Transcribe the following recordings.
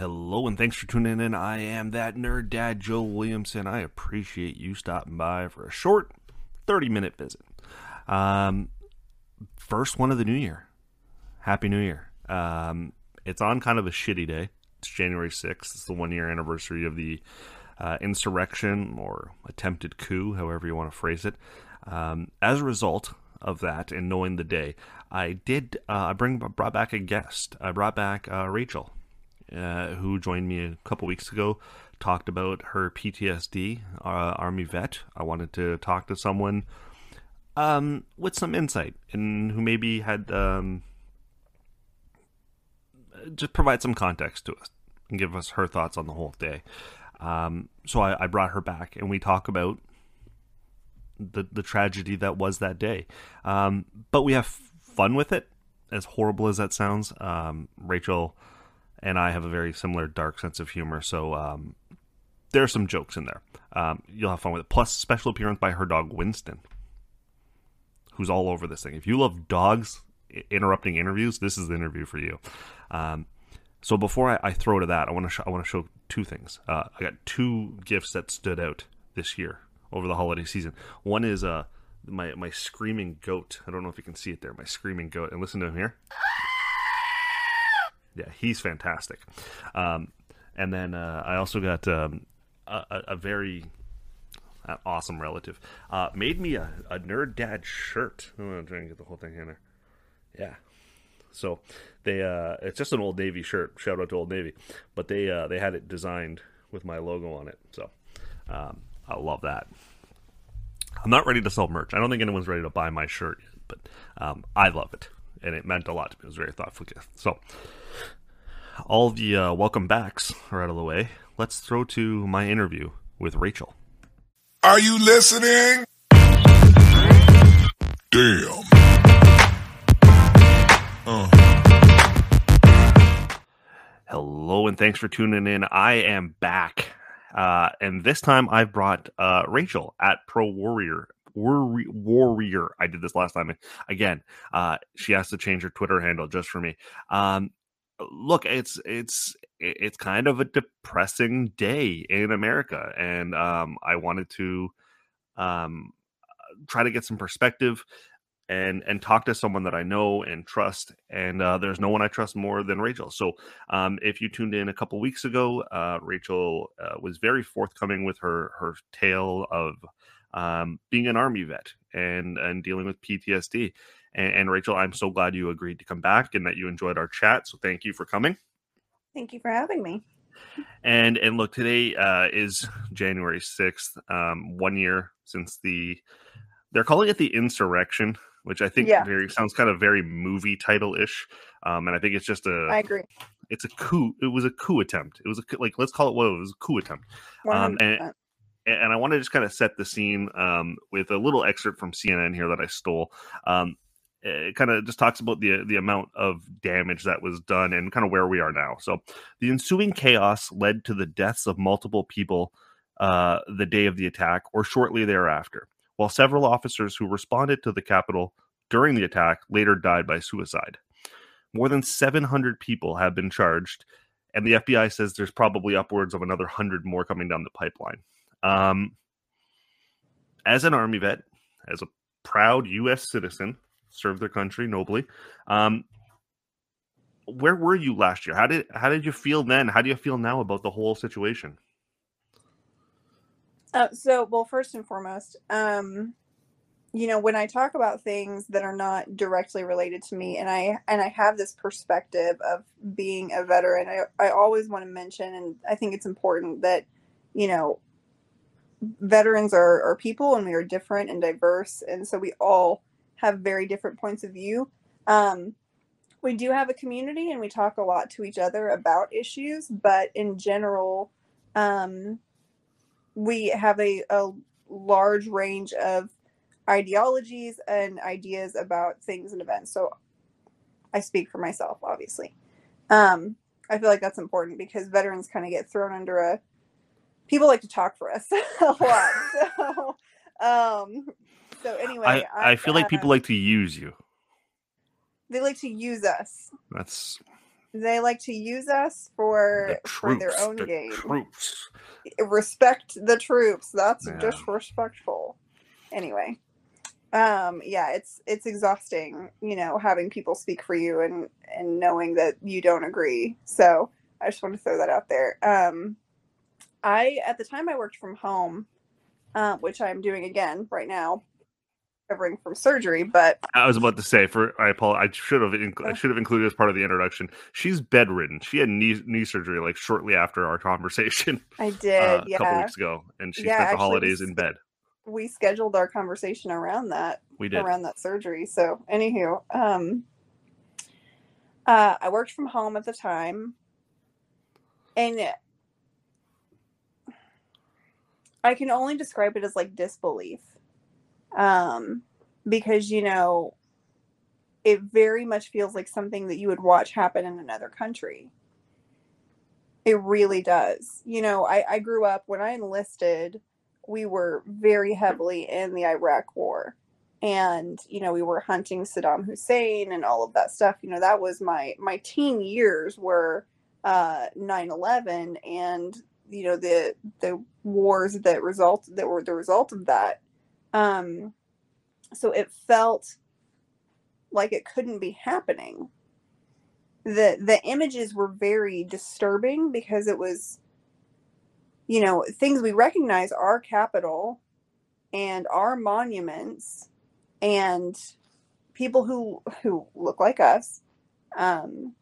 Hello and thanks for tuning in. I am that nerd dad, Joe Williamson. I appreciate you stopping by for a short 30 minute visit. Um, first one of the new year. Happy New Year. Um, it's on kind of a shitty day. It's January 6th. It's the one year anniversary of the uh, insurrection or attempted coup, however you want to phrase it. Um, as a result of that and knowing the day, I did, uh, I bring, brought back a guest. I brought back uh, Rachel. Uh, who joined me a couple weeks ago, talked about her PTSD, uh, Army vet. I wanted to talk to someone um, with some insight and who maybe had um, just provide some context to us and give us her thoughts on the whole day. Um, so I, I, brought her back and we talk about the the tragedy that was that day. Um, but we have fun with it, as horrible as that sounds. Um, Rachel and I have a very similar dark sense of humor. So um, there are some jokes in there. Um, you'll have fun with it. Plus, special appearance by her dog Winston, who's all over this thing. If you love dogs interrupting interviews, this is the interview for you. Um, so before I, I, throw to that, I want to sh- I want to show two things. Uh, I got two gifts that stood out this year over the holiday season. One is uh, my my screaming goat. I don't know if you can see it there. My screaming goat, and listen to him here yeah, he's fantastic. Um, and then uh, I also got um, a, a, very uh, awesome relative uh, made me a, a, nerd dad shirt. I'm gonna try and get the whole thing in there. Yeah. So they uh, it's just an old Navy shirt. Shout out to Old Navy, but they uh, they had it designed with my logo on it. So um, I love that. I'm not ready to sell merch. I don't think anyone's ready to buy my shirt yet, but um, I love it, and it meant a lot to me. It was a very thoughtful gift. So all the uh, welcome backs are out of the way. Let's throw to my interview with Rachel. Are you listening? Damn. Uh. Hello, and thanks for tuning in. I am back. Uh, and this time I've brought uh, Rachel at Pro Warrior. Warrior. I did this last time. Again, uh, she has to change her Twitter handle just for me. Um, look, it's it's it's kind of a depressing day in America, and um, I wanted to um, try to get some perspective and and talk to someone that I know and trust. And uh, there's no one I trust more than Rachel. So um, if you tuned in a couple weeks ago, uh, Rachel uh, was very forthcoming with her her tale of um, being an army vet and and dealing with PTSD. And, and, Rachel, I'm so glad you agreed to come back and that you enjoyed our chat. So thank you for coming. Thank you for having me. And and look, today uh, is January sixth, um, one year since the they're calling it the insurrection, which I think yeah. very sounds kind of very movie title ish. Um, and I think it's just a I agree. It's a coup. It was a coup attempt. It was a like let's call it what it was a coup attempt. Um, and and I want to just kind of set the scene um, with a little excerpt from CNN here that I stole. Um, it kind of just talks about the the amount of damage that was done and kind of where we are now. So, the ensuing chaos led to the deaths of multiple people uh, the day of the attack or shortly thereafter, while several officers who responded to the Capitol during the attack later died by suicide. More than 700 people have been charged, and the FBI says there's probably upwards of another 100 more coming down the pipeline. Um, as an Army vet, as a proud U.S. citizen, served their country nobly. Um, where were you last year? How did how did you feel then? How do you feel now about the whole situation? Uh, so, well, first and foremost, um, you know, when I talk about things that are not directly related to me, and I and I have this perspective of being a veteran, I I always want to mention, and I think it's important that you know, veterans are are people, and we are different and diverse, and so we all have very different points of view. Um, we do have a community and we talk a lot to each other about issues, but in general, um, we have a, a large range of ideologies and ideas about things and events. So I speak for myself, obviously. Um, I feel like that's important because veterans kind of get thrown under a people like to talk for us a lot. So, um, so anyway, I, I, I feel like people like to use you. They like to use us. That's they like to use us for the troops, for their own the gain. Troops. Respect the troops. That's Yeah. disrespectful. Anyway, um, yeah, it's it's exhausting, you know, having people speak for you and and knowing that you don't agree. So I just want to throw that out there. Um, I at the time I worked from home, uh, which I'm doing again right now, recovering from surgery. But I was about to say for I apologize. I should have inc- I should have included as part of the introduction. She's bedridden. She had knee knee surgery like shortly after our conversation I did, uh, a yeah. couple weeks ago, and she Yeah, spent the holidays in bed. we scheduled our conversation around that We did. around that surgery. So, anywho, um, uh, I worked from home at the time, and I can only describe it as like disbelief, um, because you know, it very much feels like something that you would watch happen in another country. It really does. You know, I, I grew up when I enlisted, we were very heavily in the Iraq war. And, you know, we were hunting Saddam Hussein and all of that stuff. You know, that was my my teen years were uh 9-11 and you know the the wars that result that were the result of that. Um so it felt like it couldn't be happening the the images were very disturbing because it was you know things we recognize our capital and our monuments and people who who look like us um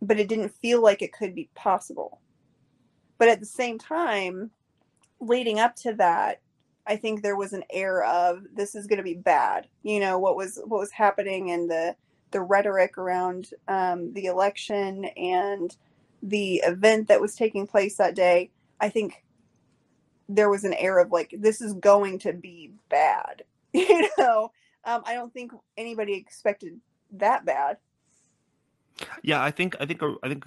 but it didn't feel like it could be possible but at the same time leading up to that i think there was an air of this is going to be bad you know what was what was happening in the the rhetoric around um, the election and the event that was taking place that day, I think there was an air of like, this is going to be bad. You know, um, I don't think anybody expected that bad. Yeah, I think I think I think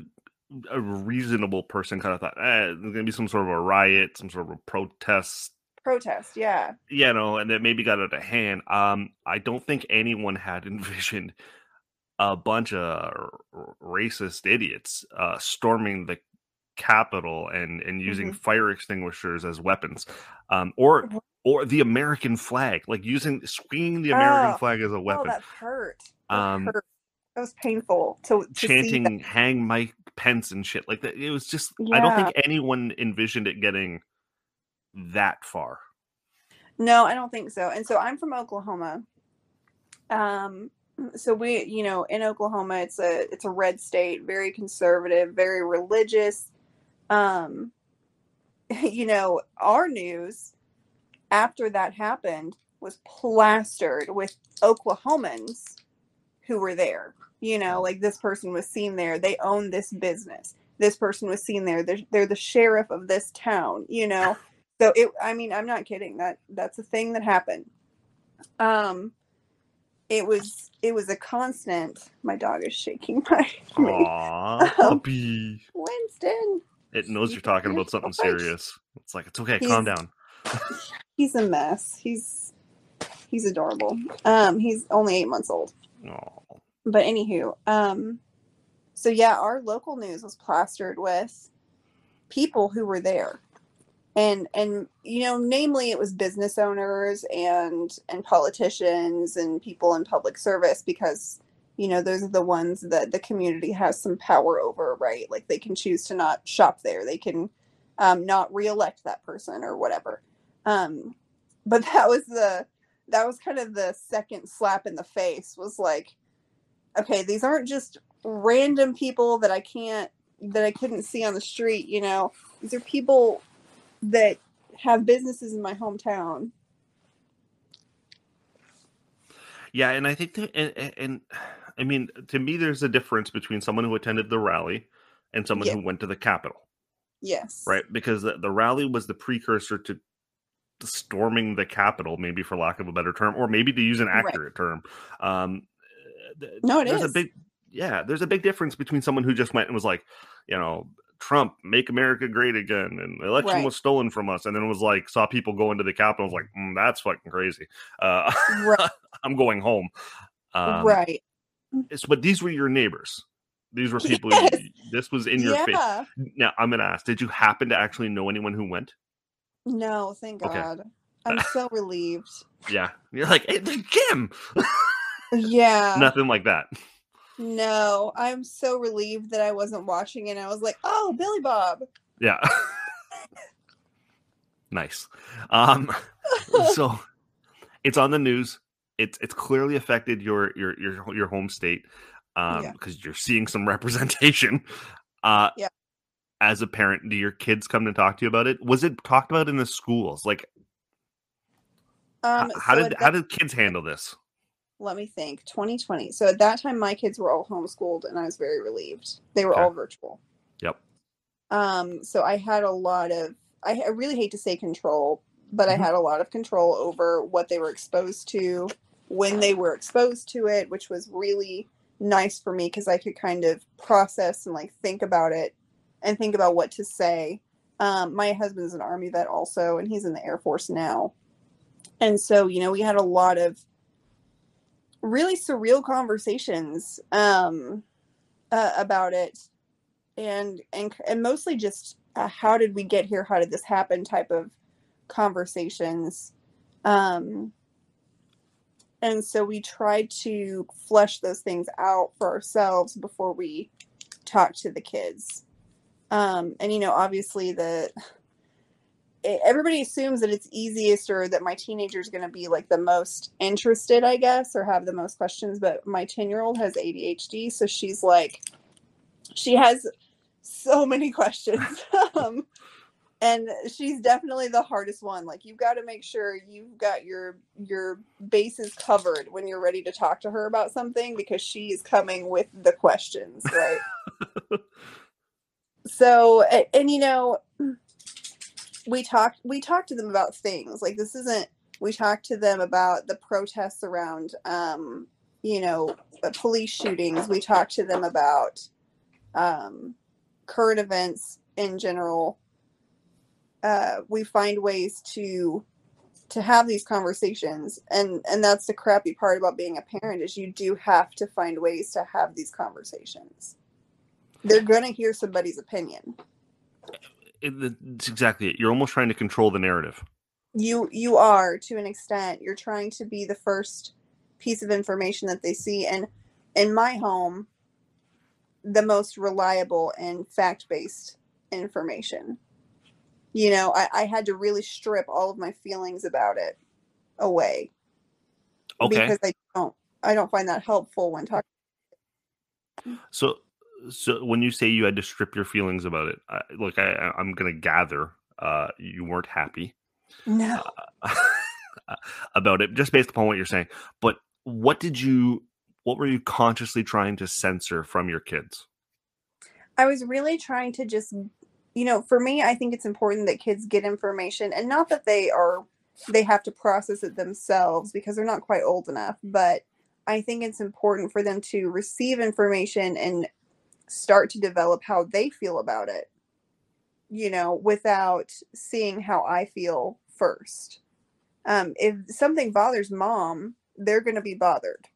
a reasonable person kind of thought eh, there's gonna be some sort of a riot, some sort of a protest, Protest, yeah. you know, and that maybe got out of hand. Um, I don't think anyone had envisioned a bunch of r- racist idiots uh, storming the Capitol and and using Mhm. fire extinguishers as weapons, um, or Mhm. or the American flag, like using swinging the American Oh, flag as a Oh, weapon. that hurt. That Um, hurt. That was painful to, to see. Chanting hang mike pence and shit like that it was just i don't think anyone envisioned it getting that far No, I don't think so. And so I'm from Oklahoma. Um, so we, you know, in Oklahoma, it's a it's a red state, very conservative, very religious. Um, you know, our news after that happened was plastered with Oklahomans who were there. You know, like this person was seen there. They own this business. This person was seen there. They're, they're the sheriff of this town. You know, so it. I mean, I'm not kidding. That that's a thing that happened. Um, it was it was a constant. My dog is shaking my. Aww, puppy Winston. it knows you're talking about something serious it's like it's okay He's- calm down He's a mess. He's he's adorable. Um, he's only eight months old. Aw. But anywho, um, so yeah, our local news was plastered with people who were there, and and you know, namely, it was business owners and and politicians and people in public service because you know those are the ones that the community has some power over, right? Like they can choose to not shop there, they can um, not reelect that person or whatever. Um, but that was the that was kind of the second slap in the face was like okay these aren't just random people that i can't that i couldn't see on the street you know these are people that have businesses in my hometown yeah and i think that and, and- I mean, to me, there's a difference between someone who attended the rally and someone Yeah. who went to the Capitol, Yes. right? Because the, the rally was the precursor to storming the Capitol, maybe for lack of a better term, or maybe to use an Right. accurate term. Um, th- No, it there's a big, yeah, there's a big difference between someone who just went and was like, you know, Trump, make America great again, and the election Right. was stolen from us, and then it was like saw people go into the Capitol, was like, mm, that's fucking crazy. Uh, Right. I'm going home. Um, right. it's- but these were your neighbors. These were people. Yes. This was in your face. Now I'm gonna ask: Did you happen to actually know anyone who went? No, thank Okay. God. I'm so relieved. Yeah, you're like, hey, the Jim. Yeah. Nothing like that. No, I'm so relieved that I wasn't watching and I was like, oh, Billy Bob. Yeah. nice. Um. So it's on the news. It's it's clearly affected your your your your home state. Um, Yeah. because you're seeing some representation. Uh. Yeah. As a parent, do your kids come to talk to you about it? Was it talked about in the schools? Like, Um, how so did how did kids handle this? Let me think 2020 so at that time my kids were all homeschooled and i was very relieved they were Okay. all virtual Yep. um so i had a lot of i, I really hate to say control but Mhm. i had a lot of control over what they were exposed to when they were exposed to it which was really nice for me because i could kind of process and like think about it and think about what to say um, my husband's an army vet also and he's in the air force now and so you know we had a lot of really surreal conversations um, uh, about it, and and and mostly just uh, how did we get here? How did this happen? Type of conversations, um, and so we tried to flesh those things out for ourselves before we talked to the kids. Um, and you know, obviously the everybody assumes that it's easiest or that my teenager is going to be like the most interested i guess or have the most questions but my 10 year old has adhd so she's like she has so many questions. Um, and she's definitely the hardest one. Like you've got to make sure you've got your your bases covered when you're ready to talk to her about something because she is coming with the questions right? So a- and you know we talked we talked to them about things like this isn't we talked to them about the protests around um you know uh, police shootings. We talked to them about um current events in general. Uh we find ways to to have these conversations and and that's the crappy part about being a parent is you do have to find ways to have these conversations. They're going to hear somebody's opinion it's exactly it. You're almost trying to control the narrative. you you are to an extent you're trying to be the first piece of information that they see and in my home the most reliable and fact-based information you know I, I had to really strip all of my feelings about it away Okay. because i don't i don't find that helpful when talking So, so when you say you had to strip your feelings about it, I, look, I, I- I'm going to gather uh, you weren't happy no about it, just based upon what you're saying. But what did you? What were you consciously trying to censor from your kids? I was really trying to just, you know, for me, I think it's important that kids get information and not that they are, they have to process it themselves because they're not quite old enough. But I think it's important for them to receive information and start to develop how they feel about it, you know, without seeing how I feel first. Um, if something bothers mom, they're going to be bothered.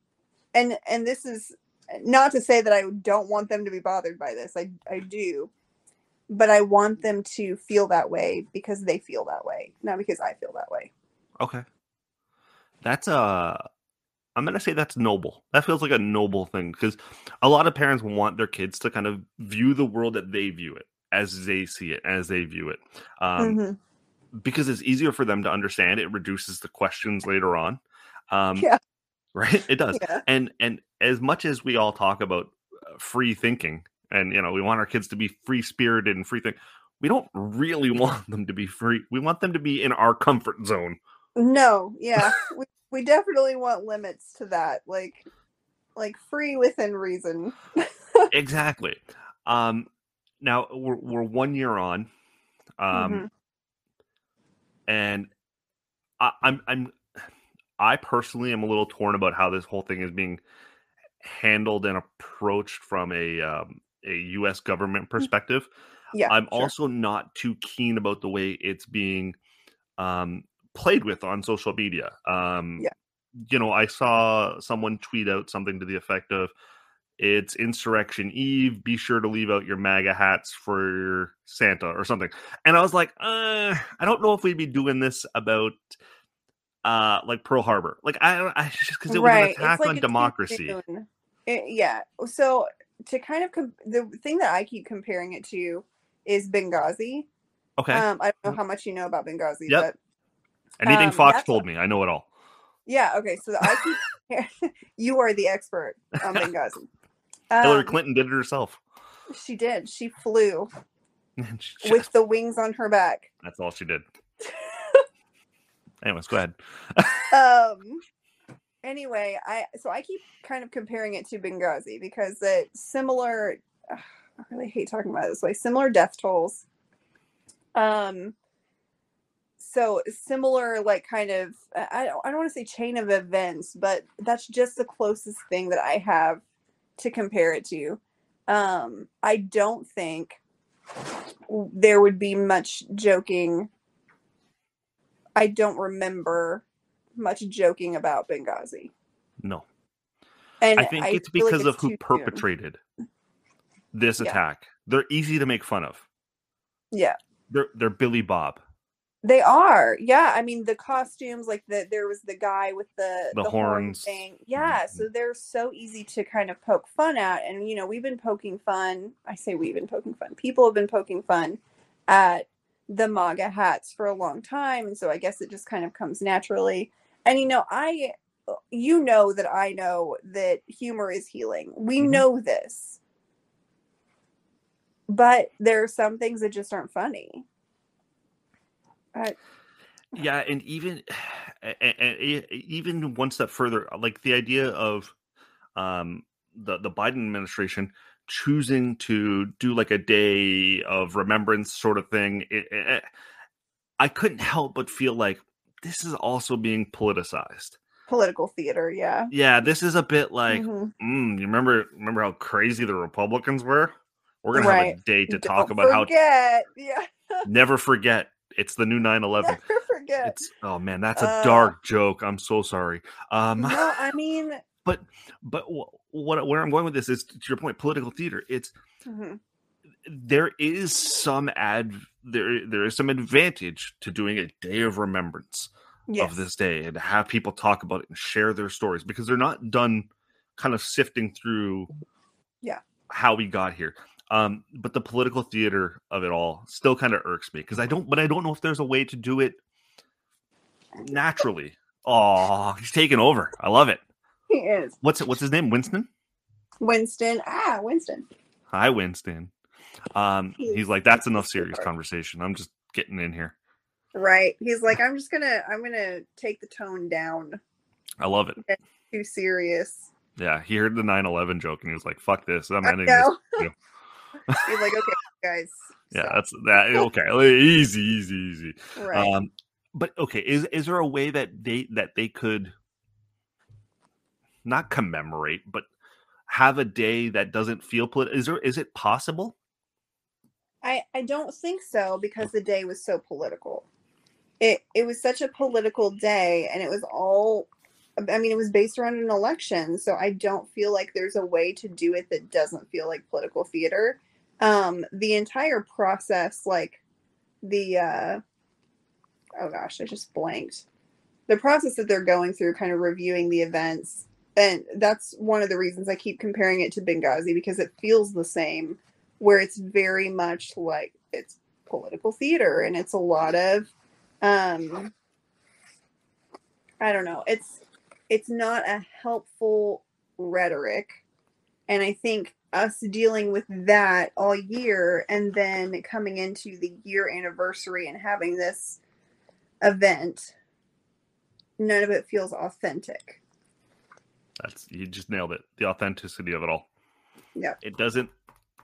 And, and this is not to say that I don't want them to be bothered by this. I I do. But I want them to feel that way because they feel that way, not because I feel that way. Okay, that's uh I'm gonna say that's noble. That feels like a noble thing because a lot of parents want their kids to kind of view the world that they view it as they see it, as they view it. Um, Mhm. because it's easier for them to understand. It reduces the questions later on. Um, Yeah. Right. It does. Yeah. And and as much as we all talk about uh, free thinking, and you know, we want our kids to be free spirited and free think, we don't really want them to be free. We want them to be in our comfort zone. No, yeah. we we definitely want limits to that. Like like free within reason. exactly. Um, now we're we're one year on, um, Mhm. and I, I'm I'm I personally am a little torn about how this whole thing is being handled and approached from a um, a U.S. government perspective. Mm. Yeah, I'm sure. also not too keen about the way it's being um, played with on social media. Um, Yeah. You know, I saw someone tweet out something to the effect of, "It's Insurrection Eve. Be sure to leave out your MAGA hats for Santa or something." And I was like, uh, "I don't know if we'd be doing this about." Uh, like Pearl Harbor, like I don't, I just because it was an attack like on democracy. It- yeah. So to kind of com- the thing that I keep comparing it to is Benghazi. Okay, Um, I don't know how much you know about Benghazi, Yep. but anything um, Fox told me, I know it all. yeah. Okay, so I keep you are the expert on Benghazi. Hillary Um, Clinton did it herself. She did. She flew she with the wings on her back. That's all she did. Anyways, go ahead. um anyway i so i keep kind of comparing it to benghazi because it similar ugh, i really hate talking about it this way similar death tolls um so similar like kind of i I don't, I don't want to say chain of events but that's just the closest thing that i have to compare it to um i don't think there would be much joking i don't remember much joking about Benghazi. No, And I think it's feel like because of who too soon. perpetrated this Yeah. attack. They're easy to make fun of. Yeah, They're they're Billy Bob. They are. Yeah, I mean the costumes, like the there was the guy with the The horn horns. thing. Yeah, so they're so easy to kind of poke fun at, and you know we've been poking fun. I say we've been poking fun. People have been poking fun at the MAGA hats for a long time, and so I guess it just kind of comes naturally. And you know, I, you know that I know that humor is healing. We Mhm. know this, but there are some things that just aren't funny. I, Yeah, and even and, even one step further, like the idea of um the the Biden administration choosing to do like a day of remembrance sort of thing. It, it, I couldn't help but feel like this is also being politicized. political theater, yeah. Yeah, this is a bit like, Mhm. mm, you remember remember how crazy the Republicans were? We're gonna have a day to talk Don't about forget. Yeah, never forget. It's the new 9-11. never forget. It's oh man, that's a Uh, dark joke. I'm so sorry. Um, no, I mean, but but what where I'm going with this is to your point, political theater. It's mhm. there is some ad there there is some advantage to doing a day of remembrance yes. of this day and have people talk about it and share their stories because they're not done kind of sifting through Yeah. how we got here um but the political theater of it all still kind of irks me because i don't but i don't know if there's a way to do it naturally oh he's taking over i love it He is what's what's his name winston Winston. Ah, Winston. hi winston um he's like that's enough serious conversation i'm just getting in here Right. He's like, I'm just gonna, I'm gonna take the tone down. i love it Too serious. yeah he heard the 9-11 joke and he was like fuck this i'm ending this. He's like, okay, guys. yeah stop." that's that okay easy easy easy right. um but okay is is there a way that they that they could not commemorate but have a day that doesn't feel political is there is it possible I, I don't think so because the day was so political. It it was such a political day and it was all I mean it was based around an election, so I don't feel like there's a way to do it that doesn't feel like political theater. Um the entire process like the uh oh gosh, I just blanked. The process that they're going through kind of reviewing the events and that's one of the reasons I keep comparing it to Benghazi because it feels the same where it's very much like it's political theater and it's a lot of um I don't know. It's it's not a helpful rhetoric. And I think us dealing with that all year and then coming into the year anniversary and having this event, none of it feels authentic. That's you just nailed it. The authenticity of it all. Yeah. It doesn't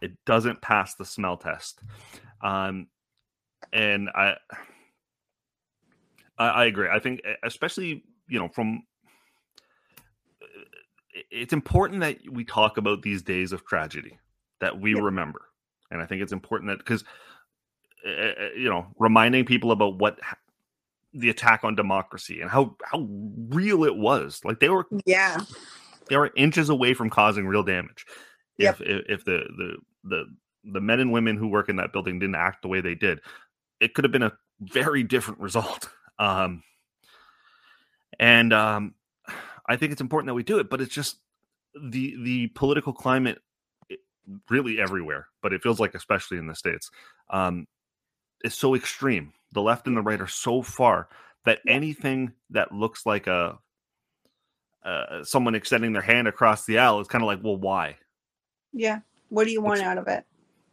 it doesn't pass the smell test. Um and I I, I agree. I think especially, you know, from it's important that we talk about these days of tragedy that we yeah. remember. And I think it's important that because uh, you know, reminding people about what the attack on democracy and how how real it was. Like they were yeah they were inches away from causing real damage. Yep. If, if if the the the the men and women who work in that building didn't act the way they did, it could have been a very different result. Um, and um, I think it's important that we do it, but it's just the the political climate really everywhere, but it feels like especially in the states, um, is so extreme. The left and the right are so far that anything that looks like a uh, someone extending their hand across the aisle is kind of like, well, why? Yeah. What do you want what's, out of it?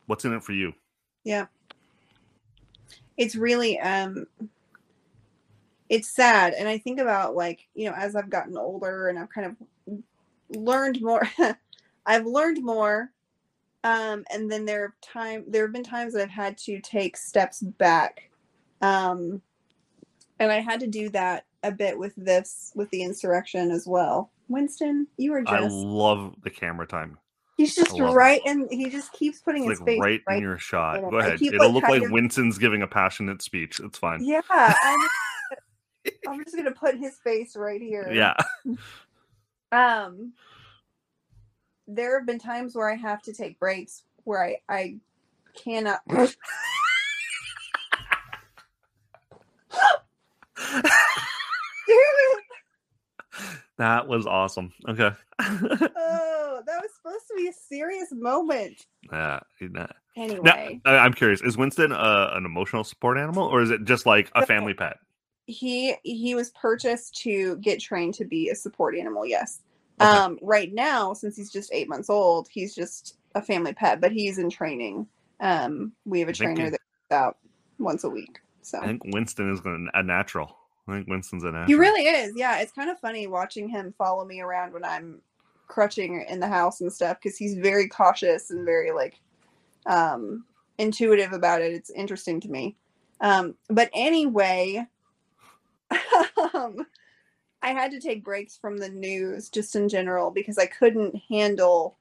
What's in it for you? Yeah. It's really um it's sad and I think about like, you know, as I've gotten older and I've kind of learned more I've learned more um and then there have time there have been times that I've had to take steps back um and I had to do that a bit with this with the insurrection as well. Winston, you are just I love the camera time. He's just right it. and he just keeps putting his face right, right in your shot. Go ahead. It'll look like Winston's giving a passionate speech. It's fine. Yeah. I'm just, gonna put his face right here. Yeah. Um there have been times where I have to take breaks where I, I cannot That was awesome. Okay. oh, that was supposed to be a serious moment. Yeah. Anyway, now, I'm curious: is Winston uh, an emotional support animal, or is it just like a family pet? He he was purchased to get trained to be a support animal. Yes. Okay. Um, right now, since he's just eight months old, he's just a family pet, but he's in training. Um, we have a trainer that out once a week. So I think Winston is a natural. I think Winston's an animal. He really is. Yeah, it's kind of funny watching him follow me around when I'm crutching in the house and stuff because he's very cautious and very like um intuitive about it. It's interesting to me. Um, but anyway, um, I had to take breaks from the news just in general because I couldn't handle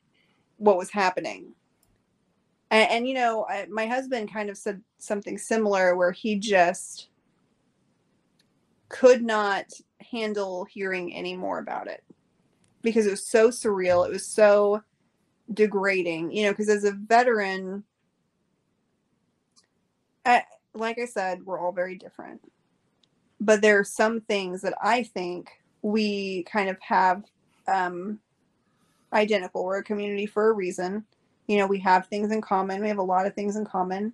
what was happening. And, and you know, I, my husband kind of said something similar where he just could not handle hearing any more about it because it was so surreal. It was so degrading, you know, because as a veteran, I, like I said, we're all very different. But there are some things that I think we kind of have um, identical. We're a community for a reason. You know, we have things in common. We have a lot of things in common.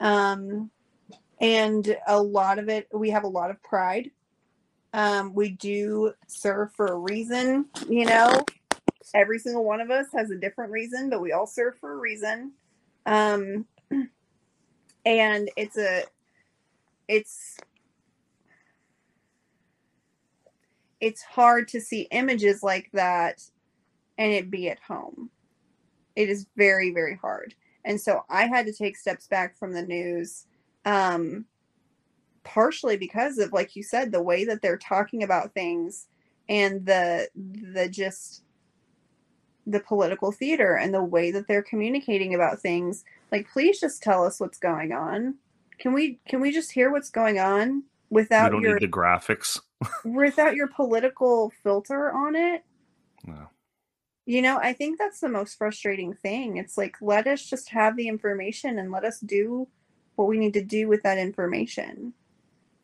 Um, and a lot of it we have a lot of pride um, we do serve for a reason you know every single one of us has a different reason but we all serve for a reason um, and it's a it's it's hard to see images like that and it be at home. It is very very hard. And so i had to take steps back from the news um, partially because of like you said the way that they're talking about things and the the just the political theater and the way that they're communicating about things. Like please just tell us what's going on. Can we can we just hear what's going on without we don't your, need the graphics. without your political filter on it. No. You know i think that's the most frustrating thing. It's like let us just have the information and let us do what we need to do with that information.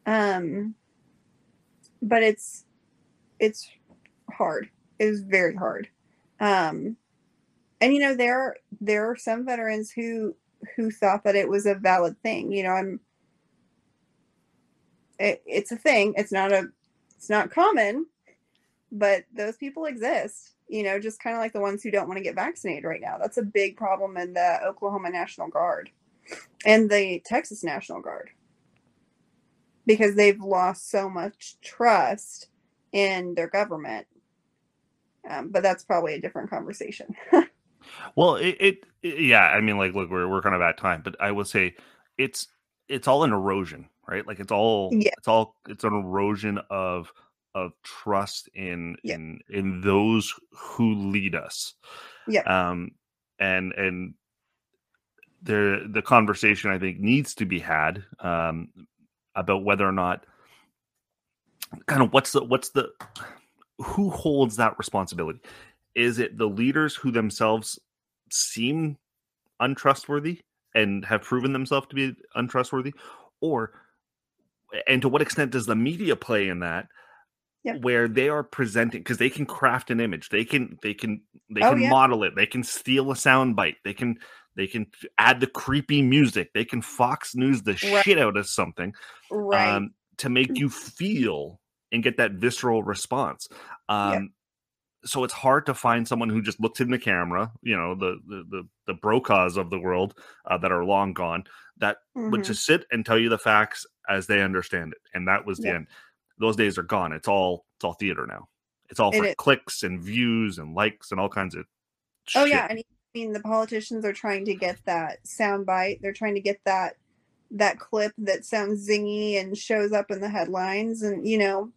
Um but it's it's hard. It is very hard. Um and you know there there are some veterans who who thought that it was a valid thing. You know i'm it, it's a thing it's not a it's not common but those people exist you know just kind of like the ones who don't want to get vaccinated right now that's a big problem in the oklahoma national guard and the Texas National Guard because they've lost so much trust in their government. Um, but that's probably a different conversation. well, it, it, yeah, I mean, like, look, we're we're kind of at time, but I would say it's it's all an erosion, right? Like it's all yeah. it's all it's an erosion of of trust in yeah. in in those who lead us. Yeah. Um and and the the conversation I think needs to be had um about whether or not kind of what's the what's the who holds that responsibility? Is it the leaders who themselves seem untrustworthy and have proven themselves to be untrustworthy or and to what extent does the media play in that yep. where they are presenting because they can craft an image they can they can they oh, can yeah. model it they can steal a sound bite they can they can add the creepy music they can fox news the right. shit out of something right. um, to make you feel and get that visceral response um, yep so it's hard to find someone who just looks in the camera, you know, the the the, the Brokaws of the world uh, that are long gone, that mm-hmm. would just sit and tell you the facts as they understand it, and that was the yeah. end. Those days are gone. It's all it's all theater now. It's all for it clicks and views and likes and all kinds of. Oh shit. yeah, I mean the politicians are trying to get that sound bite. They're trying to get that that clip that sounds zingy and shows up in the headlines, and you know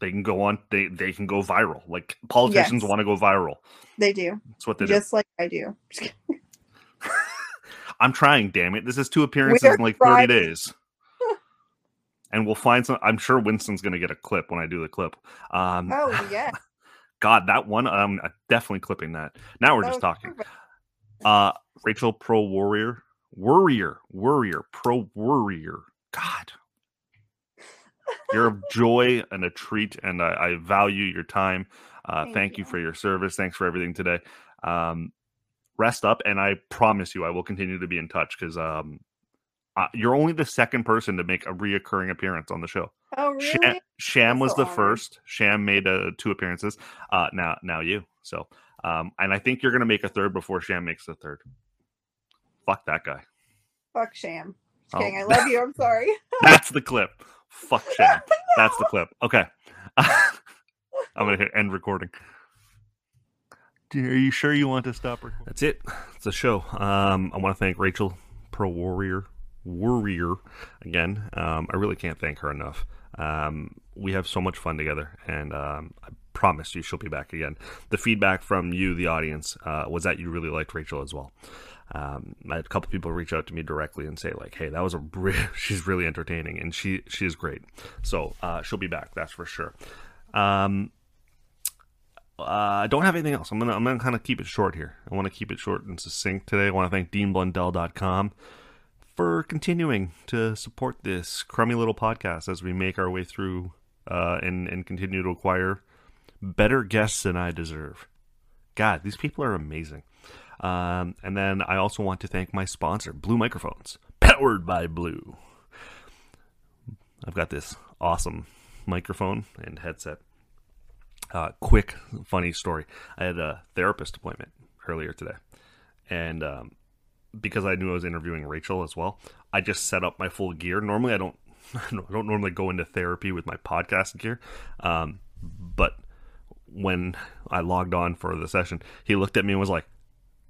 they can go on they they can go viral like politicians yes. want to go viral they do that's what they do. just do. like i do i'm trying damn it this is two appearances We're in like 30 days and we'll find some i'm sure winston's gonna get a clip when i do the clip um oh yeah god that one um I'm definitely clipping that now we're just talking perfect. uh rachel pro warrior warrior warrior pro warrior god you're a joy and a treat, and I, I value your time. Uh, thank, thank you. you. for your service. Thanks for everything today. Um, rest up, and I promise you, I will continue to be in touch because um, uh, you're only the second person to make a reoccurring appearance on the show. Oh, really? Sham, Sham was the first. Sham made uh, two appearances. Uh, now, now you. So, um, and I think you're going to make a third before Sham makes the third. Fuck that guy. Fuck Sham. oh. kidding. I love you. I'm sorry. That's the clip. Fuck Sham. That's the clip. Okay. I'm gonna hit end recording. Are you sure you want to stop recording? That's it. It's a show. Um, I want to thank Rachel Pro Warrior Warrior again. Um, I really can't thank her enough. Um, we have so much fun together, and um, I promise you she'll be back again. The feedback from you, the audience, uh, was that you really liked Rachel as well um, I had a couple people reach out to me directly and say like, "Hey, that was a she's really entertaining and she she is great." So uh, she'll be back, that's for sure. Um, uh, I don't have anything else. I'm gonna I'm gonna kind of keep it short here. I want to keep it short and succinct today. I want to thank DeanBlundell.com for continuing to support this crummy little podcast as we make our way through uh, and and continue to acquire better guests than I deserve. God, these people are amazing. Um, and then I also want to thank my sponsor, Blue Microphones, powered by Blue. I've got this awesome microphone and headset. Uh, quick, funny story. I had a therapist appointment earlier today, and um, because I knew I was interviewing Rachel as well, I just set up my full gear. Normally, I don't, I don't normally go into therapy with my podcast gear, um, but when I logged on for the session, he looked at me and was like,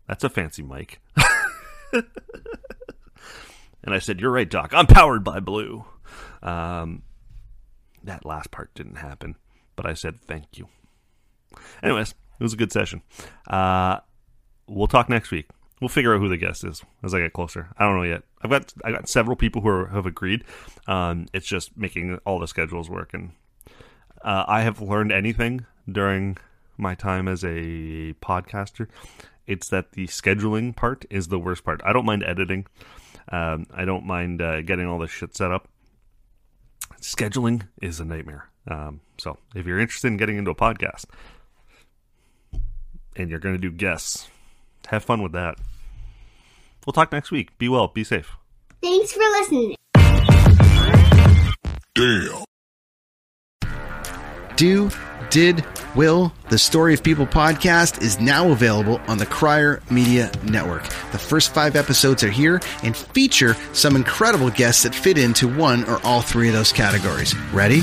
that's a fancy mic. and I said, You're right, Doc. I'm powered by Blue. Um, that last part didn't happen, but I said, Thank you. Anyways, it was a good session. Uh, we'll talk next week. We'll figure out who the guest is as I get closer. I don't know yet. I've got I got several people who are, have agreed. Um, it's just making all the schedules work. And uh, I have learned anything during my time as a podcaster it's that the scheduling part is the worst part. I don't mind editing. Um, I don't mind uh, getting all this shit set up. Scheduling is a nightmare. Um, so if you're interested in getting into a podcast and you're going to do guests, have fun with that. We'll talk next week. Be well. Be safe. Thanks for listening. Damn. Do did, will, the Story of People podcast is now available on the Crier Media Network. The first five episodes are here and feature some incredible guests that fit into one or all three of those categories. Ready?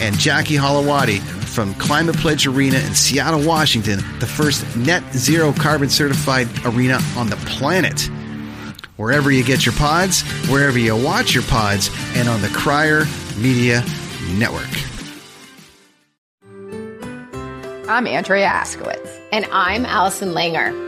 And Jackie Holowati from Climate Pledge Arena in Seattle, Washington, the first net zero carbon certified arena on the planet. Wherever you get your pods, wherever you watch your pods, and on the Crier Media Network. I'm Andrea Askowitz. And I'm Allison Langer.